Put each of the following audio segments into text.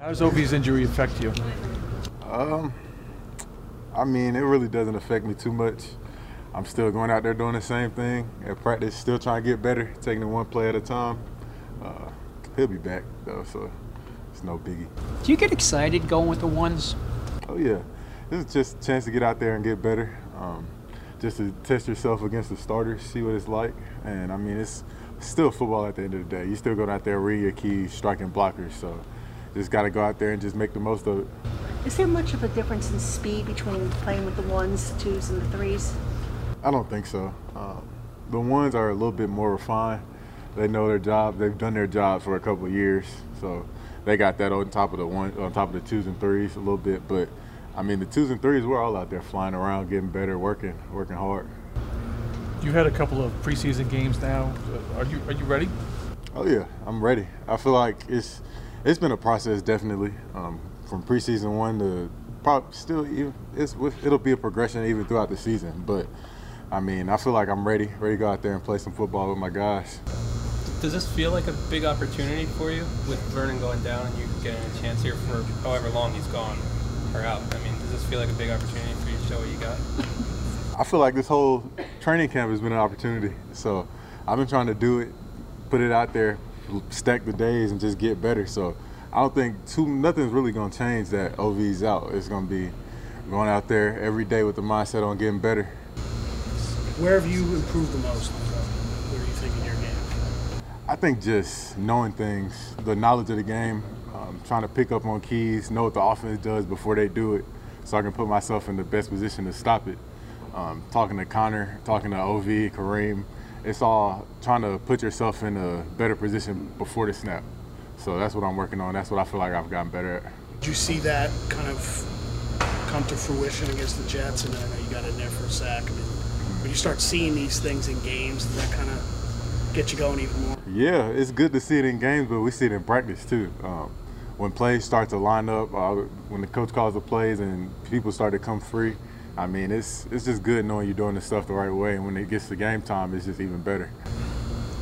How does Ovi's injury affect you? Um, I mean, it really doesn't affect me too much. I'm still going out there doing the same thing at practice, still trying to get better, taking it one play at a time. Uh, he'll be back though, so it's no biggie. Do you get excited going with the ones? Oh yeah, this is just a chance to get out there and get better. Um, just to test yourself against the starters, see what it's like. And I mean, it's still football at the end of the day. You still go out there, read your keys, striking blockers. So just got to go out there and just make the most of it. Is there much of a difference in speed between playing with the ones, twos, and the threes? I don't think so. Um, the ones are a little bit more refined. They know their job. They've done their jobs for a couple of years, so they got that on top of the one, on top of the twos and threes a little bit. But I mean, the twos and threes, we're all out there flying around, getting better, working, working hard. You had a couple of preseason games now. Are you are you ready? Oh yeah, I'm ready. I feel like it's it's been a process definitely um, from preseason one to probably still even it's it'll be a progression even throughout the season. But I mean, I feel like I'm ready, ready to go out there and play some football with my guys. Does this feel like a big opportunity for you with Vernon going down and you getting a chance here for however long he's gone or out? I mean, does this feel like a big opportunity for you to show what you got? I feel like this whole training camp has been an opportunity. So I've been trying to do it, put it out there, stack the days, and just get better. So I don't think too nothing's really gonna change that OV's out. It's gonna be going out there every day with the mindset on getting better. Where have you improved the most? Where are you thinking your game? I think just knowing things, the knowledge of the game, um, trying to pick up on keys, know what the offense does before they do it, so I can put myself in the best position to stop it um, talking to Connor, talking to Ov, Kareem, it's all trying to put yourself in a better position before the snap. So that's what I'm working on. That's what I feel like I've gotten better at. Did you see that kind of come to fruition against the Jets? And I know you got in there for a sack. I mean, when you start seeing these things in games, does that kind of get you going even more? Yeah, it's good to see it in games, but we see it in practice too. Um, when plays start to line up, uh, when the coach calls the plays and people start to come free, I mean, it's it's just good knowing you're doing the stuff the right way, and when it gets to game time, it's just even better.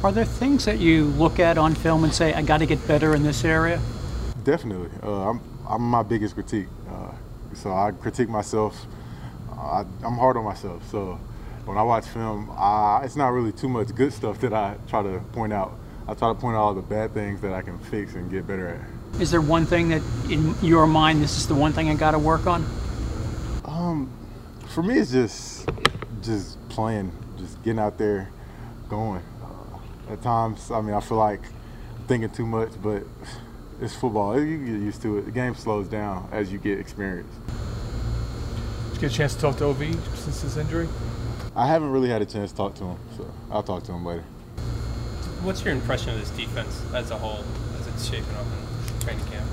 Are there things that you look at on film and say, "I got to get better in this area"? Definitely. Uh, I'm I'm my biggest critique, uh, so I critique myself. I, am hard on myself, so when I watch film, I, it's not really too much good stuff that I try to point out. I try to point out all the bad things that I can fix and get better at. Is there one thing that, in your mind, this is the one thing I got to work on? For me, it's just just playing, just getting out there, going. Uh, at times, I mean, I feel like thinking too much, but it's football. You get used to it. The game slows down as you get experience. Did you get a chance to talk to Ov since his injury? I haven't really had a chance to talk to him, so I'll talk to him later. What's your impression of this defense as a whole, as it's shaping up in training camp?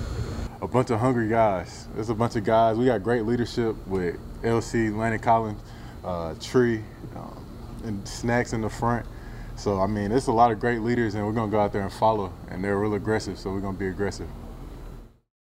A bunch of hungry guys. There's a bunch of guys. We got great leadership with LC, Landon Collins, uh, Tree, um, and Snacks in the front. So, I mean, it's a lot of great leaders, and we're going to go out there and follow. And they're real aggressive, so we're going to be aggressive.